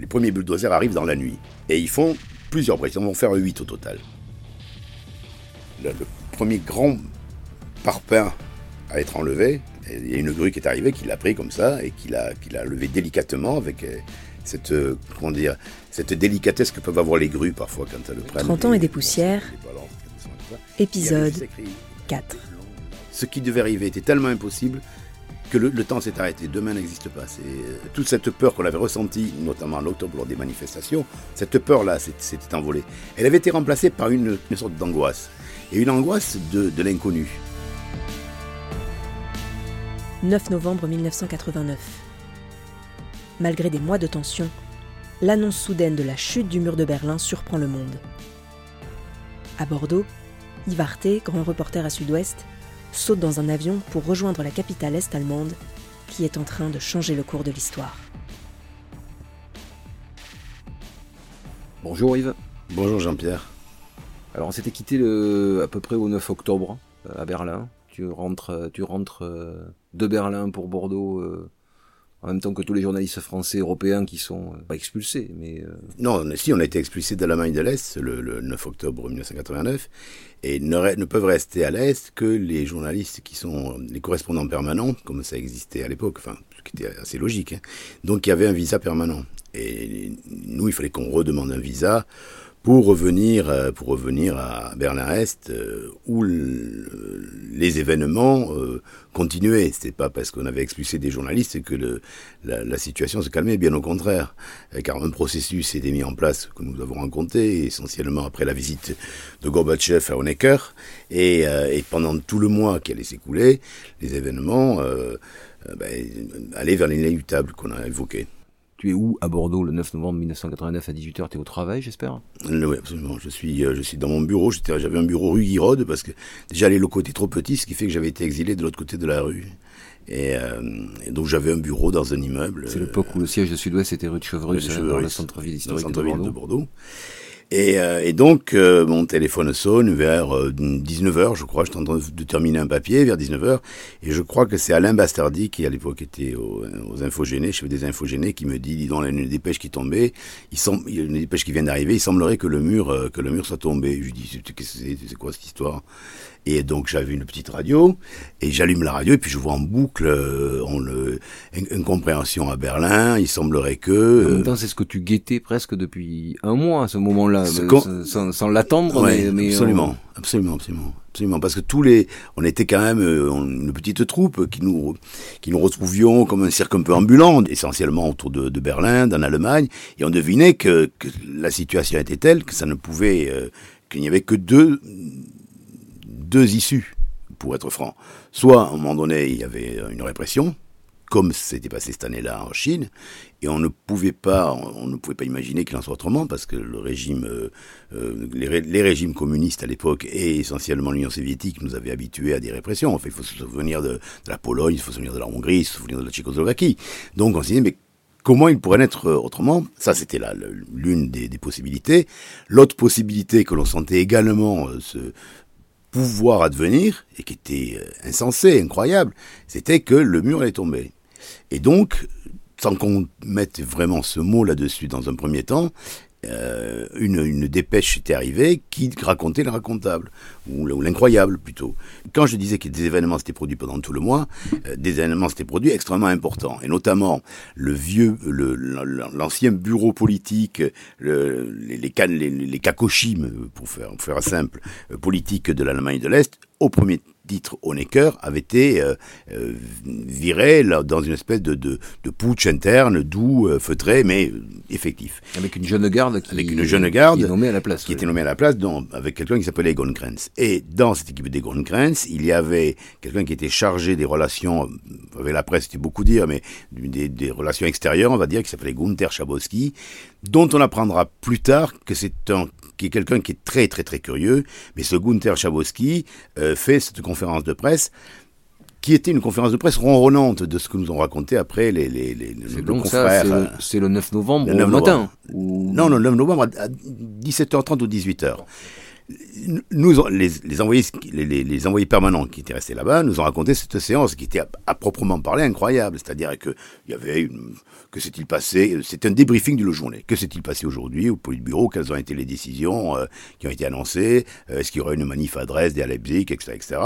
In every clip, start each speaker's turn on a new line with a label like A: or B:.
A: les premiers bulldozers arrivent dans la nuit. Et ils font plusieurs briques. Ils vont faire 8 au total. Le, le premier grand parpaing à être enlevé, il y a une grue qui est arrivée, qui l'a pris comme ça et qui l'a qu'il a levé délicatement avec euh, cette, euh, comment dire, cette délicatesse que peuvent avoir les grues parfois quand elles le prennent.
B: 30 ans et des
A: les
B: poussières. Épisode
A: juste écrit,
B: 4.
A: ce qui devait arriver était tellement impossible que le, temps s'est arrêté. Demain n'existe pas. Euh, toute cette peur qu'on avait ressentie, notamment en octobre lors des manifestations. Cette peur-là s'était envolée. Elle avait été remplacée par une, sorte d'angoisse et une angoisse de, de l'inconnu.
B: 9 novembre 1989. Malgré des mois de tension, l'annonce soudaine de la chute du mur de Berlin surprend le monde. À Bordeaux, Yves Arté, grand reporter à Sud-Ouest, saute dans un avion pour rejoindre la capitale est-allemande qui est en train de changer le cours de l'histoire.
C: Bonjour Yves.
A: Bonjour Jean-Pierre.
C: Alors on s'était quitté le, à peu près au 9 octobre euh, à Berlin. Tu rentres, euh, tu rentres euh, de Berlin pour Bordeaux en même temps que tous les journalistes français européens qui sont euh, pas expulsés, mais euh,
A: Non, on- si, on a été expulsés de l'Allemagne de l'Est le, le 9 octobre 1989 et ne peuvent rester à l'Est que les journalistes qui sont les correspondants permanents, comme ça existait à l'époque, enfin, ce qui était assez logique. hein. Donc il y avait un visa permanent. Et nous, il fallait qu'on redemande un visa pour revenir, euh, pour revenir à Berlin-Est, euh, où le- les événements euh, continuaient. C'était pas parce qu'on avait expulsé des journalistes que le, la, la situation se calmait, bien au contraire. Car un processus était mis en place que nous avons raconté, essentiellement après la visite de Gorbatchev à Honecker. Et, et pendant tout le mois qui allait s'écouler, les événements euh, ben, allaient vers l'inéluctable qu'on a évoqué.
C: Tu es où à Bordeaux le 9 novembre 1989 à 18h Tu es au travail, j'espère?
A: Oui, absolument. Je suis, euh, je suis dans mon bureau. J'avais un bureau rue Guirode parce que déjà les locaux étaient trop petits, ce qui fait que j'avais été exilé de l'autre côté de la rue. Et, euh, et donc j'avais un bureau dans un immeuble.
C: C'est l'époque où le siège de Sud-Ouest était rue de
A: de Chevreuse,
C: dans le centre-ville historique de
A: centre-ville
C: Bordeaux.
A: de Bordeaux. Et, euh, et donc, euh, mon téléphone sonne vers euh, 19h, je crois. Je en train de terminer un papier vers 19h. Et je crois que c'est Alain Bastardi, qui à l'époque était aux, aux infogénés, chef des infogénés, qui me dit, dis donc, il une dépêche qui tombée. Il, semble, y une dépêche qui vient d'arriver. Il semblerait que le mur, euh, que le mur soit tombé. Je lui dis, c'est quoi cette histoire? Et donc, j'avais une petite radio. Et j'allume la radio. Et puis, je vois en boucle euh, on le, une, incompréhension à Berlin. Il semblerait que...
C: En même
A: euh,
C: temps, c'est ce que tu guettais presque depuis un mois à ce moment-là, euh, sans, l'attendre.
A: Ouais,
C: mais, mais,
A: absolument, absolument, absolument, absolument, parce que tous les, on était quand même euh, une petite troupe qui nous, qui nous retrouvions comme un cirque un peu ambulant, essentiellement autour de, de Berlin, dans l'Allemagne, et on devinait que, que la situation était telle que ça ne pouvait, euh, qu'il n'y avait que deux, deux issues, pour être franc. Soit, à un moment donné, il y avait une répression, comme c'était passé cette année-là en Chine, et on ne pouvait pas, on ne pouvait pas imaginer qu'il en soit autrement, parce que le régime, euh, euh, les, ré- les régimes communistes à l'époque et essentiellement l'Union soviétique nous avaient habitués à des répressions. Enfin, il faut se souvenir de, la Pologne, il faut se souvenir de la Hongrie, il faut se souvenir de la Tchécoslovaquie. Donc on s'est dit, mais comment il pourrait euh, autrement? Ça, c'était l'une des, des possibilités. L'autre possibilité que l'on sentait également euh, se pouvoir advenir, et qui était euh, insensé, incroyable, c'était que le mur allait tomber. Et donc, sans qu'on mette vraiment ce mot là-dessus dans un premier temps, euh, une, dépêche était arrivée qui racontait l'inracontable, ou, l- ou l'incroyable plutôt. Quand je disais que des événements s'étaient produits pendant tout le mois, euh, des événements s'étaient produits extrêmement importants, et notamment le vieux, le- l'ancien bureau politique, le- les, les, les, pour faire, pour faire simple, euh, politique de l'Allemagne de l'Est, au premier titre Honecker avait été euh, euh, viré là, dans une espèce de, de, de putsch interne, doux, euh, feutré, mais effectif.
C: Avec une jeune garde qui,
A: Avec une jeune garde
C: qui nommée à la place.
A: qui
C: oui.
A: était nommé à la place dont, avec quelqu'un qui s'appelait Egon Krenz. Et dans cette équipe d'Egon Krenz, il y avait quelqu'un qui était chargé des relations, avec la presse, c'était beaucoup dire, mais des, des relations extérieures, on va dire, qui s'appelait Gunther Schabowski, dont on apprendra plus tard que c'est un qui est quelqu'un qui est très très très curieux, mais ce Gunther Schabowski euh, fait cette conférence de presse qui était une conférence de presse ronronnante de ce que nous ont raconté après les, les, les, nos
C: donc ça,
A: confrères.
C: c'est
A: euh,
C: le, c'est le 9 novembre
A: le
C: au
A: 9
C: matin.
A: novembre.
C: ou-
A: non, non, le 9 novembre à 17h30 ou 18h. Nous, les, envoyés, permanents qui étaient restés là-bas nous ont raconté cette séance qui était à, proprement parler incroyable. C'est-à-dire que il y avait une, que s'est-il passé C'est un débriefing de la journée. Que s'est-il passé aujourd'hui au Politburo? Quelles ont été les décisions euh, qui ont été annoncées? Euh, Est-ce qu'il y aurait une manif à Dresde et à Leipzig, etc., etc.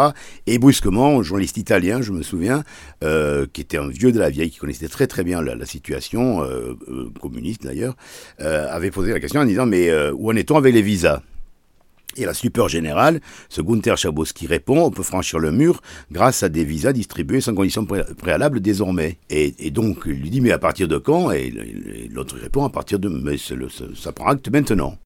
A: Et brusquement, un journaliste italien, je me souviens, euh, qui était un vieux de la vieille, qui connaissait très très bien la situation communiste d'ailleurs, avait posé la question en disant mais où en est-on avec les visas? Et la super générale, ce Gunther Schabowski répond, on peut franchir le mur grâce à des visas distribués sans condition préalable désormais. Et, donc, il lui dit, mais à partir de quand? Et l'autre répond, à partir de, mais ça prend acte maintenant.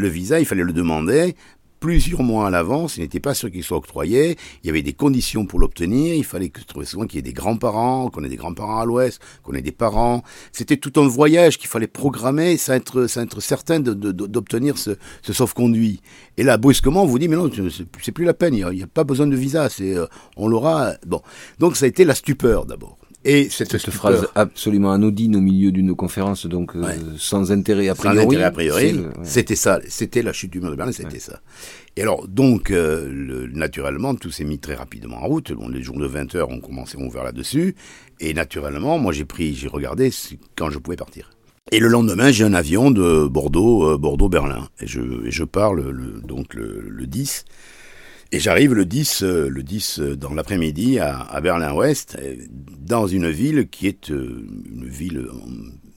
A: Le visa, il fallait le demander plusieurs mois à l'avance, il n'était pas sûr qu'il soit octroyé, il y avait des conditions pour l'obtenir, il fallait que souvent qu'il y ait des grands-parents, qu'on ait des grands-parents à l'ouest, qu'on ait des parents. C'était tout un voyage qu'il fallait programmer sans être, certain d'obtenir ce, ce sauf-conduit. Et là, brusquement, on vous dit, mais non, c'est plus la peine, il n'y a, pas besoin de visa, c'est, euh, on l'aura. Bon. Donc ça a été la stupeur d'abord.
C: Et cette, phrase absolument anodine au milieu d'une conférence, donc euh, sans intérêt a priori.
A: Sans intérêt a priori, c'était ça, c'était la chute du mur de Berlin, c'était ça. Et alors, donc, euh, le, naturellement, tout s'est mis très rapidement en route. Bon, les jours de 20 heures ont commencé à ouvrir là-dessus. Et naturellement, moi, j'ai pris, j'ai regardé quand je pouvais partir. Et le lendemain, j'ai un avion de Bordeaux, euh, Bordeaux-Berlin. Et je, et je pars le, donc le, le 10. Et j'arrive le 10, euh, le 10 euh, dans l'après-midi à, Berlin-Ouest, euh, dans une ville qui est une ville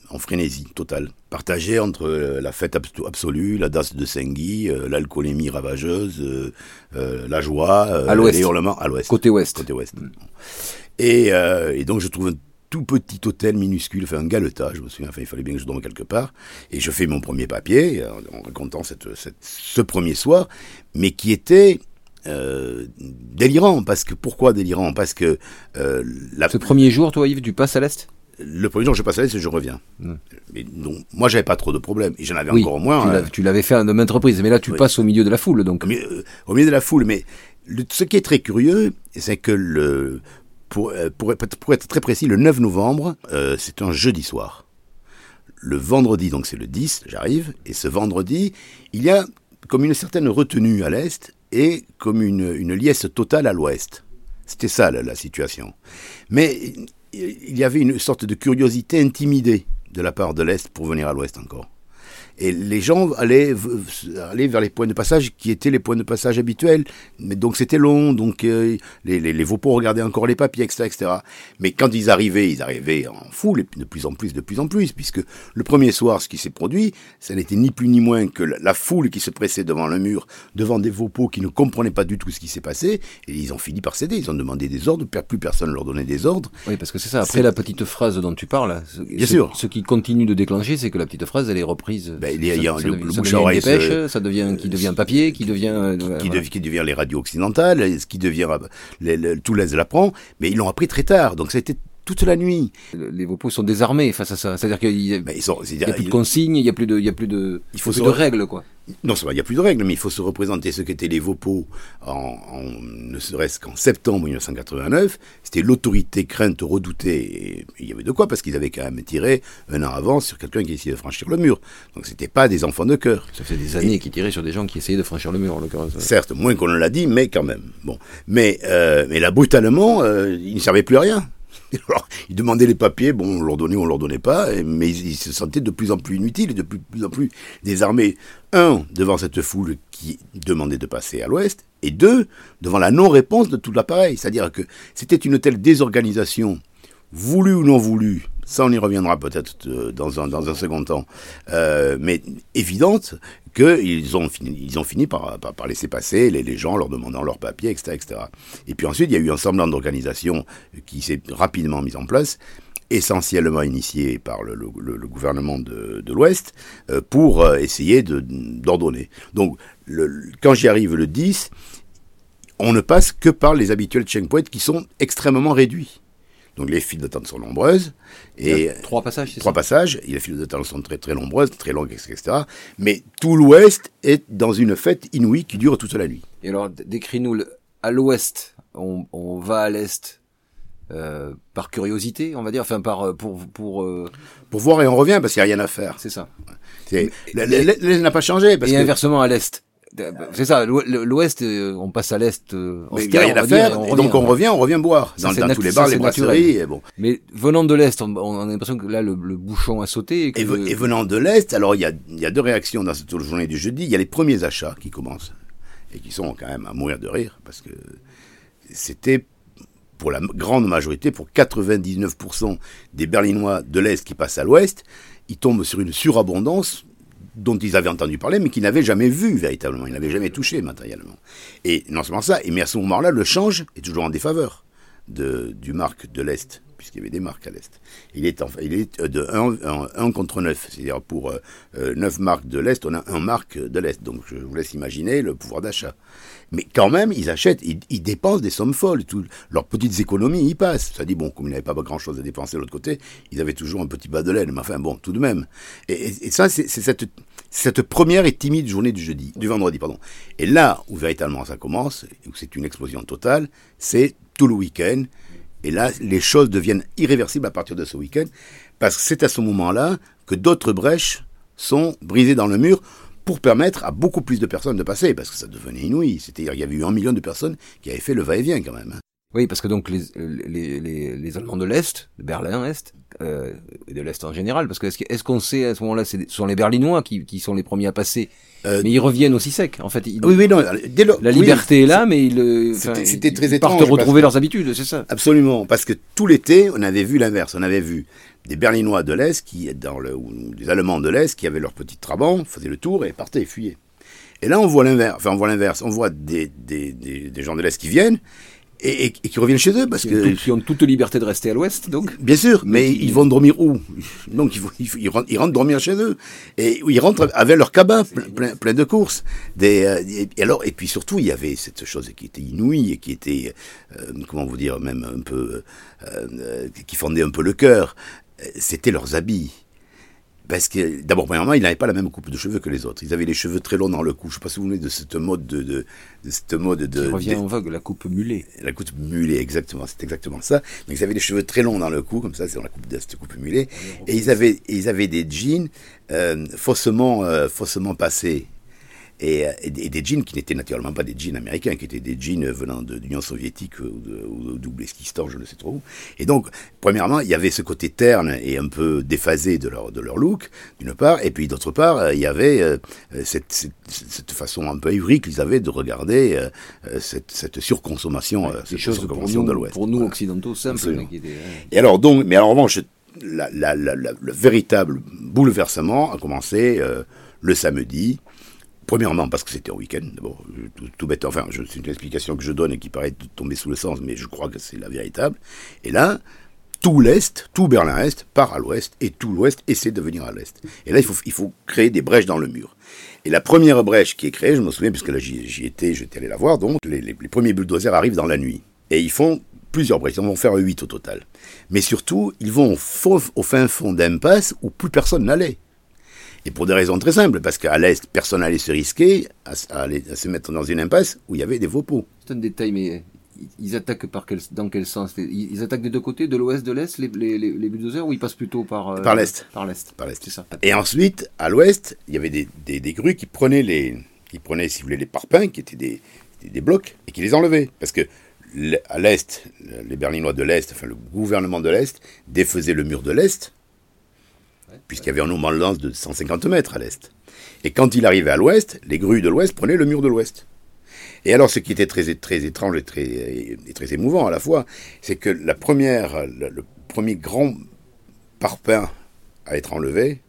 A: en, frénésie totale, partagée entre la fête absolue, la danse de Sengi, l'alcoolémie ravageuse, la joie,
C: à
A: les hurlements à l'ouest.
C: Côté ouest.
A: Côté ouest. Et, et, donc je trouve un tout petit hôtel minuscule, enfin un galetas, je me souviens, enfin il fallait bien que je dorme quelque part, et je fais mon premier papier, en racontant cette, cette, ce premier soir, mais qui était euh, délirant parce que pourquoi délirant? Parce que
C: euh, la... ce premier jour toi Yves tu passes à l'est
A: le premier jour je passe à l'est et je reviens. Hmm. mais non moi j'avais pas trop de problèmes et j'en avais encore moins
C: hein. tu l'avais fait à de maintes reprises mais là tu passes au milieu de la foule donc.
A: Euh, au milieu de la foule mais ce qui est très curieux c'est que le pour, pour, pour, être très précis le 9 novembre c'est un jeudi soir. Le vendredi donc c'est le 10 j'arrive et ce vendredi il y a comme une certaine retenue à l'est et comme une, liesse totale à l'ouest. C'était ça la, situation. Mais il y avait une sorte de curiosité intimidée de la part de l'Est pour venir à l'Ouest encore. Et les gens allaient, allaient vers les points de passage qui étaient les points de passage habituels. Mais donc c'était long, donc euh, les, les, les regardaient encore les papiers, etc., etc. Mais quand ils arrivaient, ils arrivaient en foule, et de plus en plus, de plus en plus, puisque le premier soir, ce qui s'est produit, ça n'était ni plus ni moins que la, foule qui se pressait devant le mur, devant des Vopos qui ne comprenaient pas du tout ce qui s'est passé, et ils ont fini par céder. Ils ont demandé des ordres, plus personne ne leur donnait des ordres.
C: Oui, parce que c'est ça. Après la petite phrase dont tu parles,
A: Bien sûr.
C: ce qui continue de déclencher, c'est que la petite phrase, elle est reprise.
A: Ben, il y a,
C: le, bouche à oreille. Pêche, ça devient, qui devient papier, qui devient, euh,
A: qui, qui, devient les radios occidentales, ce qui devient, euh, tout l'Est l'apprend, mais ils l'ont appris très tard, donc ça a été toute la nuit.
C: Les Vopos sont désarmés face à ça. C'est-à-dire qu'il n'y a, a, plus de consignes, il n'y a plus de, il y a plus de, il faut plus de règles, quoi.
A: Non, il n'y a plus de règles, mais il faut se représenter ce qu'étaient les Vopos en, ne serait-ce qu'en septembre 1989. C'était l'autorité crainte, redoutée. Et il y avait de quoi, parce qu'ils avaient quand même tiré un an avant sur quelqu'un qui essayait de franchir le mur. Donc c'était pas des enfants de cœur.
C: Ça fait des années qu'ils tiraient sur des gens qui essayaient de franchir le mur, en l'occurrence.
A: Certes, moins qu'on l'a dit, mais quand même. Bon. Mais, euh, mais là, brutalement, euh, ils ne servaient plus à rien. Alors, ils demandaient les papiers, bon, on leur donnait, on leur donnait pas, mais ils, se sentaient de plus en plus inutiles et de plus, en plus désarmés. Un, devant cette foule qui demandait de passer à l'ouest, et deux, devant la non-réponse de tout l'appareil. C'est-à-dire que c'était une telle désorganisation, voulue ou non voulue, ça on y reviendra peut-être euh, dans un, dans un second temps, euh, mais évidente, qu'ils ont fini, ont fini par, par, laisser passer les, les, gens, leur demandant leurs papiers, etc., etc. Et puis ensuite, il y a eu un semblant d'organisation qui s'est rapidement mis en place, essentiellement initié par le, gouvernement de, l'Ouest, euh, pour essayer d'ordonner. Donc, le, quand j'y arrive le 10, on ne passe que par les habituels checkpoints qui sont extrêmement réduits. Donc les files d'attente sont nombreuses. Et
C: trois passages,
A: Trois passages. Et les files d'attente sont très très nombreuses, très longues, etc. Mais tout l'Ouest est dans une fête inouïe qui dure toute la nuit.
C: Et alors, décris-nous à l'Ouest. On, on, va à l'Est. Euh, par curiosité, on va dire, enfin par euh, pour pour euh...
A: pour voir et on revient parce qu'il y a rien à faire.
C: C'est ça.
A: L'Est n'a pas changé.
C: Parce et inversement à l'Est C'est ça, l'Ouest, euh, on passe à l'Est. Euh,
A: il n'y a rien à faire, et donc on revient, on revient boire dans, tous les bars, les brasseries. Et bon.
C: Mais venant de l'Est, on, a l'impression que là, le, bouchon a sauté.
A: Et, venant de l'Est, alors il y a, y a deux réactions dans cette journée du jeudi. Il y a les premiers achats qui commencent, et qui sont quand même à mourir de rire, parce que c'était pour la grande majorité, pour 99% des Berlinois de l'Est qui passent à l'Ouest, ils tombent sur une surabondance dont ils avaient entendu parler, mais qu'ils n'avaient jamais vu véritablement, ils n'avaient jamais touché matériellement. Et non seulement ça, mais à ce moment-là, le change est toujours en défaveur de, du marque de l'Est, puisqu'il y avait des marques à l'Est. Il est, il est euh, de 1, contre 9, c'est-à-dire pour euh, 9 euh, marques de l'Est, on a un marque de l'Est. Donc je vous laisse imaginer le pouvoir d'achat. Mais quand même, ils achètent, ils, dépensent des sommes folles. Tout, leurs petites économies y passent. Ça dit, bon, comme ils n'avaient pas grand-chose à dépenser de l'autre côté, ils avaient toujours un petit bas de laine. Mais enfin, bon, tout de même. Et, ça, c'est cette, cette première et timide journée du jeudi, du vendredi, pardon. Et là où véritablement ça commence, où c'est une explosion totale, c'est tout le week-end. Et là, les choses deviennent irréversibles à partir de ce week-end, parce que c'est à ce moment-là que d'autres brèches sont brisées dans le mur pour permettre à beaucoup plus de personnes de passer, parce que ça devenait inouï. C'est-à-dire qu'il y avait eu un million de personnes qui avaient fait le va-et-vient quand même.
C: Oui, parce que donc les, les, les, les Allemands de l'Est, de Berlin-Est, euh, et de l'Est en général, parce que est-ce qu'on sait à ce moment-là, ce sont les Berlinois qui, qui sont les premiers à passer euh, mais ils reviennent aussi secs, en fait.
A: oui, oui, non.
C: Dès la liberté est là, mais ils,
A: c'était très étrange.
C: Partent retrouver leurs habitudes, c'est ça.
A: Absolument, parce que tout l'été, on avait vu l'inverse. On avait vu des Berlinois de l'Est, qui, dans le, ou des Allemands de l'Est, qui avaient leur petit trabant, faisaient le tour et partaient et fuyaient. Et là, on voit l'inverse. Enfin, on voit l'inverse. On voit des, des, des, des gens de l'Est qui viennent et, et, qui reviennent chez eux parce que
C: qui ont toute liberté de rester à l'ouest donc.
A: Bien sûr mais ils vont dormir où? Donc ils, ils, ils, rentrent, dormir chez eux. Et ils rentrent avec leur cabas plein, plein, de courses. Des euh, et alors et puis surtout il y avait cette chose qui était inouïe et qui était euh, comment vous dire même un peu euh, qui fondait un peu le cœur. C'était leurs habits parce que, d'abord, premièrement, ils n'avaient pas la même coupe de cheveux que les autres. Ils avaient les cheveux très longs dans le cou. Je ne sais pas si vous vous souvenez de cette mode de, de, cette mode de.
C: Qui revient en vogue, la coupe mulet.
A: La coupe mulet, exactement. C'est exactement ça. Donc, ils avaient les cheveux très longs dans le cou, comme ça, c'est dans la coupe de cette coupe mulet. Et ils avaient, ils avaient des jeans euh, faussement, euh, faussement passés euh, et, des jeans qui n'étaient naturellement pas des jeans américains, qui étaient des jeans venant de l'Union soviétique ou de, d'Ouzbékistan, je ne sais trop où. Et donc, premièrement, il y avait ce côté terne et un peu déphasé de leur, de leur look, d'une part, et puis d'autre part, euh, il y avait euh, cette, cette, façon un peu ivrique qu'ils avaient de regarder cette, cette, surconsommation,
C: cette surconsommation de l'Ouest. Pour nous, occidentaux, simple.
A: Et alors, donc, mais alors, en revanche, la, la, le véritable bouleversement a commencé le samedi, Premièrement, parce que c'était un week-end, d'abord, tout, tout, bête, enfin, c'est une explication que je donne et qui paraît tomber sous le sens, mais je crois que c'est la véritable. Et là, tout l'Est, tout Berlin-Est part à l'Ouest, et tout l'Ouest essaie de venir à l'Est. Et là, il faut, créer des brèches dans le mur. Et la première brèche qui est créée, je me souviens, puisque là j'y étais, j'étais allé la voir, donc les, premiers bulldozers arrivent dans la nuit. Et ils font plusieurs brèches, ils vont faire huit au total. Mais surtout, ils vont au, au fin fond d'impasse où plus personne n'allait. Et pour des raisons très simples, parce qu'à l'Est, personne n'allait se risquer à, se mettre dans une impasse où il y avait des vaux
C: C'est un détail, mais ils attaquent par quel, dans quel sens? Ils attaquent des deux côtés, de l'ouest, de l'est, les, les, les, bulldozers, ou ils passent plutôt par
A: euh, par l'est.
C: Par l'est.
A: Par l'est, c'est ça. Et ensuite, à l'ouest, il y avait des, des, des, grues qui prenaient les, qui prenaient, si vous voulez, les parpaings, qui étaient des, des blocs, et qui les enlevaient, parce que à l'est, les Berlinois de l'est, enfin le gouvernement de l'est défaisait le mur de l'est puisqu'il y avait un mouvement de lance de 150 mètres à l'est. Et quand il arrivait à l'ouest, les grues de l'ouest prenaient le mur de l'ouest. Et alors, ce qui était très, très étrange et très, émouvant à la fois, c'est que la première, le, premier grand parpaing à être enlevé,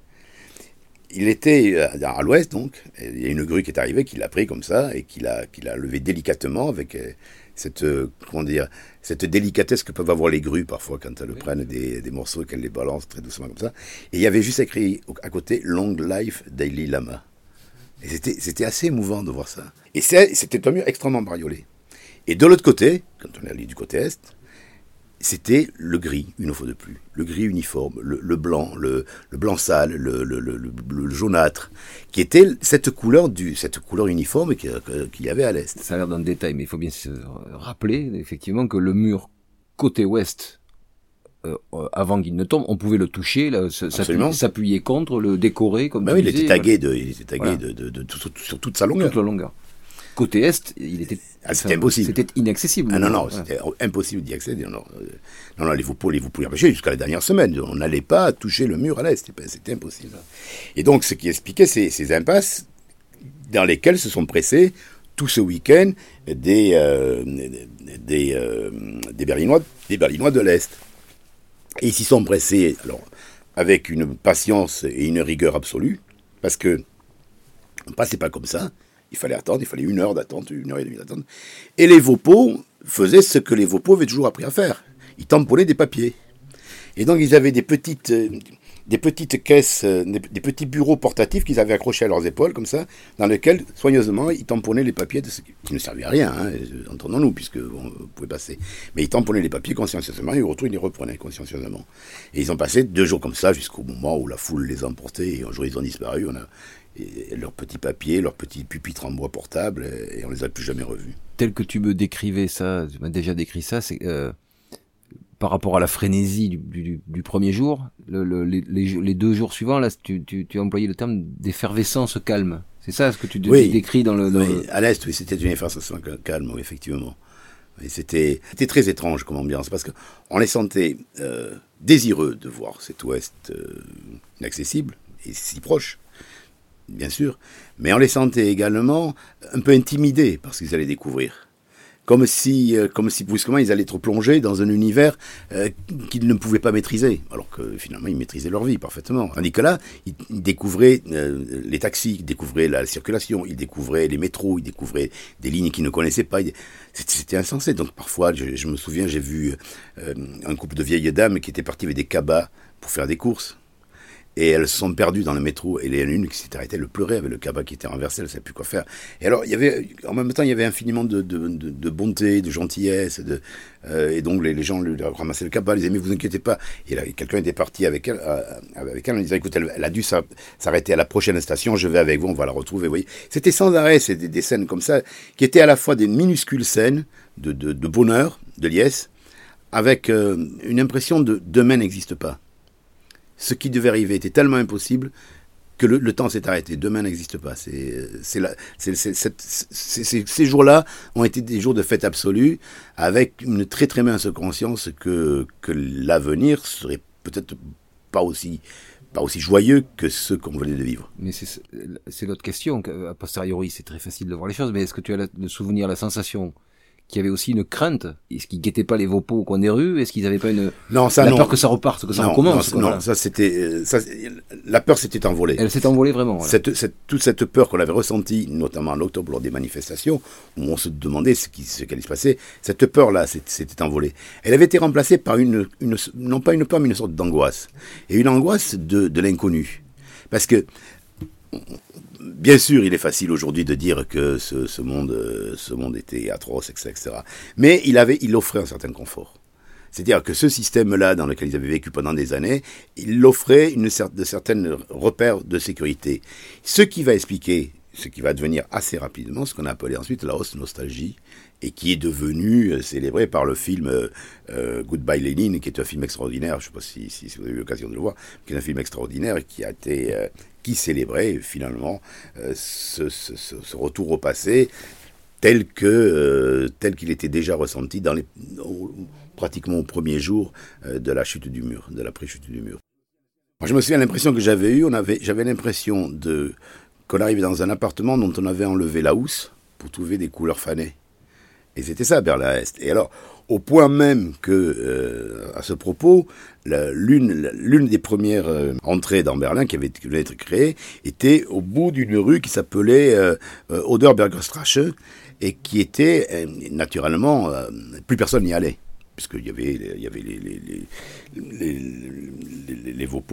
A: il était à l'ouest, donc. Il y a une grue qui est arrivée, qui l'a pris comme ça, et qui l'a, qui l'a levé délicatement avec euh, cette, euh, comment dire, cette délicatesse que peuvent avoir les grues parfois quand elles prennent des, des morceaux et qu'elles les balancent très doucement comme ça. Et il y avait juste écrit à côté Long Life Daily Lama. Et c'était, c'était assez émouvant de voir ça. Et c'était un mur extrêmement bariolé. Et de l'autre côté, quand on est allé du côté est, c'était le gris, une fois de plus. Le gris uniforme, le, blanc, le, blanc sale, le, jaunâtre, qui était cette couleur, du, cette couleur uniforme qu'il y avait à l'est.
C: Ça a l'air d'un détail, mais il faut bien se rappeler effectivement que le mur côté ouest euh, euh, avant qu'il ne tombe, on pouvait le toucher, s'appuyer contre, le décorer, comme
A: Bah oui, il était tagué, de, il était tagué
C: Voilà.
A: de, de, de tout- sur toute sa
C: voilà,
A: longueur.
C: toute la longueur. Côté est, il était,
A: Ah, c'était impossible.
C: C'était inaccessible.
A: Ah non, non,
C: Ouais.
A: c'était impossible d'y accéder. Non, non, non, les vous les vous jusqu'à la dernière semaine. On n'allait pas toucher le mur à l'est. C'était impossible. Et donc, ce qui expliquait ces, ces impasses dans lesquelles se sont pressés tout ce week-end des, euh, des, euh, des, Berlinois, des Berlinois de l'Est. Et ils s'y sont pressés, alors, avec une patience et une rigueur absolue, parce que on passait pas comme ça. Il fallait attendre, il fallait une heure d'attente, une heure et demie d'attente. Et les Vopos faisaient ce que les Vopos avaient toujours appris à faire. Ils tamponnaient des papiers. Et donc ils avaient des petites, euh, des petites caisses, euh, des, petits bureaux portatifs qu'ils avaient accrochés à leurs épaules, comme ça, dans lesquels, soigneusement, ils tamponnaient les papiers de ce qui ne servait à rien, hein, euh, entendons-nous, puisque on pouvait passer. Mais ils tamponnaient les papiers consciencieusement, et au retour, ils les reprenaient consciencieusement. Et ils ont passé deux jours comme ça, jusqu'au moment où la foule les a emportés, et un jour ils ont disparu, on a leurs petits papiers, leurs petits pupitres en bois portable, et, et on les a plus jamais revus.
C: tel que tu me décrivais ça, tu m'as déjà décrit ça, c'est euh, par rapport à la frénésie du, du, du premier jour, le, le- les, deux jours suivants, là, tu, tu, tu as employé le terme d'effervescence calme. C'est ça ce que tu
A: Oui.
C: décris dans le. dans
A: Oui, à l'Est, oui, c'était une effervescence calme, oui, effectivement. Et c'était, c'était très étrange comme ambiance, parce qu'on les sentait euh, désireux de voir cet Ouest euh, inaccessible et si proche, bien sûr, mais on les sentait également un peu intimidés par ce qu'ils allaient découvrir. Comme si, euh, comme si brusquement ils allaient être plongés dans un univers euh, qu'ils ne pouvaient pas maîtriser, alors que finalement ils maîtrisaient leur vie parfaitement. Tandis que ils découvraient euh, les taxis, ils découvraient la circulation, ils découvraient les métros, ils découvraient des lignes qu'ils ne connaissaient pas. C'était insensé. Donc parfois, je, me souviens, j'ai vu un couple de vieilles dames qui étaient partis avec des cabas pour faire des courses. Et elles se sont perdues dans le métro. Et il y qui s'est arrêtée, elle pleurait avec le cabas qui était renversé, elle ne savait plus quoi faire. Et alors, en même temps, il y avait infiniment de, bonté, de gentillesse. Euh, et donc, les, gens lui ramassaient le cabas, les amis, vous inquiétez pas. Et quelqu'un était parti avec elle, euh, avec elle en disant, écoute, elle, a dû s'a- s'arrêter à la prochaine station, je vais avec vous, on va la retrouver. Vous voyez, c'était sans arrêt, c'était des scènes comme ça, qui étaient à la fois des minuscules scènes de bonheur, de liesse, avec euh, une impression de demain n'existe pas ce qui devait arriver était tellement impossible que le, temps s'est arrêté. Demain n'existe pas. C'est- ces jours-là ont été des jours de fête absolue, avec une très très mince conscience que, que l'avenir serait peut-être pas aussi, pas aussi joyeux que ceux qu'on venait de vivre.
C: Mais c'est l'autre question. que, A posteriori, c'est très facile de voir les choses, mais est-ce que tu as le souvenir, la sensation qu'il y avait aussi une crainte Est-ce qu'ils guettaient pas les vopos au coin des rues? Est-ce qu'ils n'avaient pas une
A: Non, ça
C: la
A: non.
C: peur que ça reparte, que ça
A: non,
C: recommence
A: non,
C: quoi,
A: non,
C: voilà.
A: ça c'était, euh, ça, la peur s'était envolée.
C: Elle s'est envolée vraiment. voilà.
A: Cette, cette- toute cette peur qu'on avait ressentie, notamment en octobre lors des manifestations, où on se demandait ce qui, ce qui allait se passer, cette peur-là s'est- s'était envolée. Elle avait été remplacée par une, une- non pas une peur, mais une sorte d'angoisse. Et une angoisse de, de l'inconnu. Parce que, bien sûr, il est facile aujourd'hui de dire que ce, monde, ce monde était atroce, etc., etc. Mais il, avait, il offrait un certain confort. C'est-à-dire que ce système-là, dans lequel ils avaient vécu pendant des années, il offrait une cer- de certaines repères de sécurité. Ce qui va expliquer, ce qui va devenir assez rapidement, ce qu'on a appelé ensuite la hausse nostalgie, et qui est devenu euh, célébré par le film euh, euh, Goodbye Lénine, qui est un film extraordinaire, je ne sais pas si, si- vous avez eu l'occasion de le voir, qui est un film extraordinaire qui a été, qui célébrait finalement ce, retour au passé tel que tel qu'il était déjà ressenti dans les pratiquement au premier jour de la chute du mur, de la pré-chute du mur. Je me souviens l'impression que j'avais eue, on avait, j'avais l'impression de qu'on arrivait dans un appartement dont on avait enlevé la housse pour trouver des couleurs fanées. Et c'était ça, Berlin-Est. Et alors, au point même que, euh, à ce propos, l'une des premières euh, entrées dans Berlin qui avait qui venait d'être créée était au bout d'une rue qui s'appelait euh, euh, et qui était naturellement plus personne n'y allait puisqu'il y avait y avait les les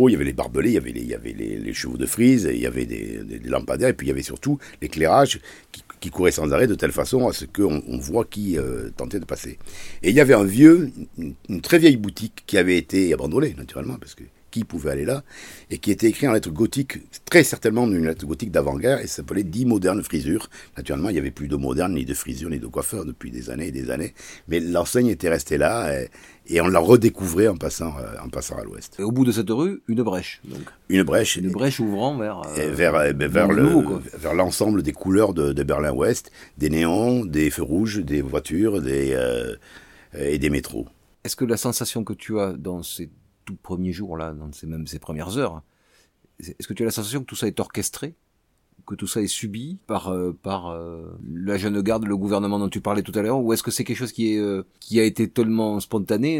A: il y avait les barbelés, il y avait les, y avait les, chevaux de frise, il y avait des, lampadaires, et puis il y avait surtout l'éclairage qui, courait sans arrêt de telle façon à ce qu'on on voit qui euh, tentait de passer. Et il y avait un vieux, une, très vieille boutique qui avait été abandonnée, naturellement, parce qu'il qui pouvait aller là, et qui était écrit en lettres gothiques, très certainement une lettre gothique d'avant-guerre, et s'appelait Dix modernes frisures. Naturellement, il n'y avait plus de modernes, ni de frisures, ni de coiffeurs depuis des années et des années, mais l'enseigne était restée là, et, et on la redécouvrait en passant, euh, en passant à l'ouest.
C: Et au bout de cette rue, une brèche. Donc.
A: Une brèche.
C: Une brèche ouvrant vers,
A: euh, vers, euh, ben, vers, le, vers l'ensemble des couleurs de, de Berlin-Ouest, des néons, des feux rouges, des voitures des, euh, et des métros.
C: Est-ce que la sensation que tu as dans ces tout premiers jours-là, dans ces, même ces premières heures, est-ce que tu as la sensation que tout ça est orchestré? Que tout ça est subi par euh, par euh, la jeune garde, le gouvernement dont tu parlais tout à l'heure, ou est-ce que c'est quelque chose qui euh, a été tellement spontané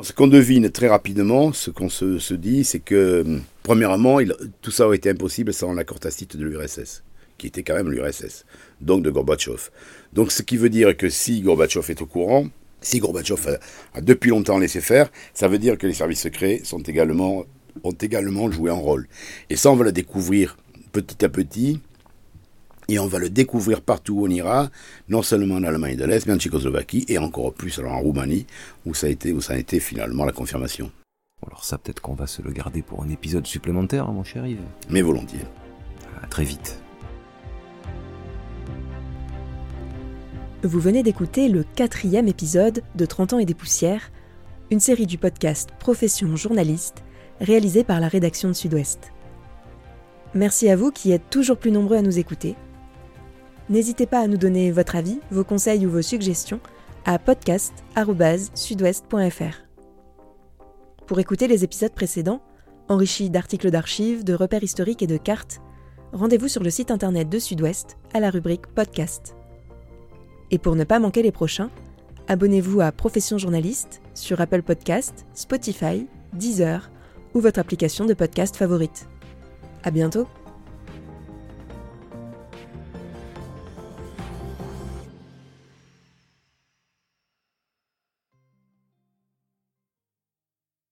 A: Ce qu'on devine très rapidement, ce qu'on se, dit, c'est que premièrement, tout ça aurait été impossible sans l'accord tacite de l'URSS, qui était quand même l'URSS, donc de Gorbatchev. Donc ce qui veut dire que si Gorbatchev est au courant, si Gorbatchev a, a depuis longtemps laissé faire, ça veut dire que les services secrets sont également ont également joué un rôle. Et ça, on va le découvrir petit à petit, et on va le découvrir partout où on ira, non seulement en Allemagne de l'Est, mais en Tchécoslovaquie, et encore plus en Roumanie, où ça a été, où ça a été finalement la confirmation.
C: Alors ça, peut-être qu'on va se le garder pour un épisode supplémentaire, hein, mon cher Yves.
A: Mais volontiers.
C: À très vite.
B: Vous venez d'écouter le quatrième épisode de 30 ans et des poussières, une série du podcast Profession journaliste, réalisée par la rédaction de Sud-Ouest. Merci à vous qui êtes toujours plus nombreux à nous écouter. N'hésitez pas à nous donner votre avis, vos conseils ou vos suggestions à podcast.sudouest.fr. Pour écouter les épisodes précédents, enrichis d'articles d'archives, de repères historiques et de cartes, rendez-vous sur le site internet de Sud-Ouest à la rubrique Podcast. Et pour ne pas manquer les prochains, abonnez-vous à Profession Journaliste sur Apple Podcast, Spotify, Deezer ou votre application de podcast favorite. À bientôt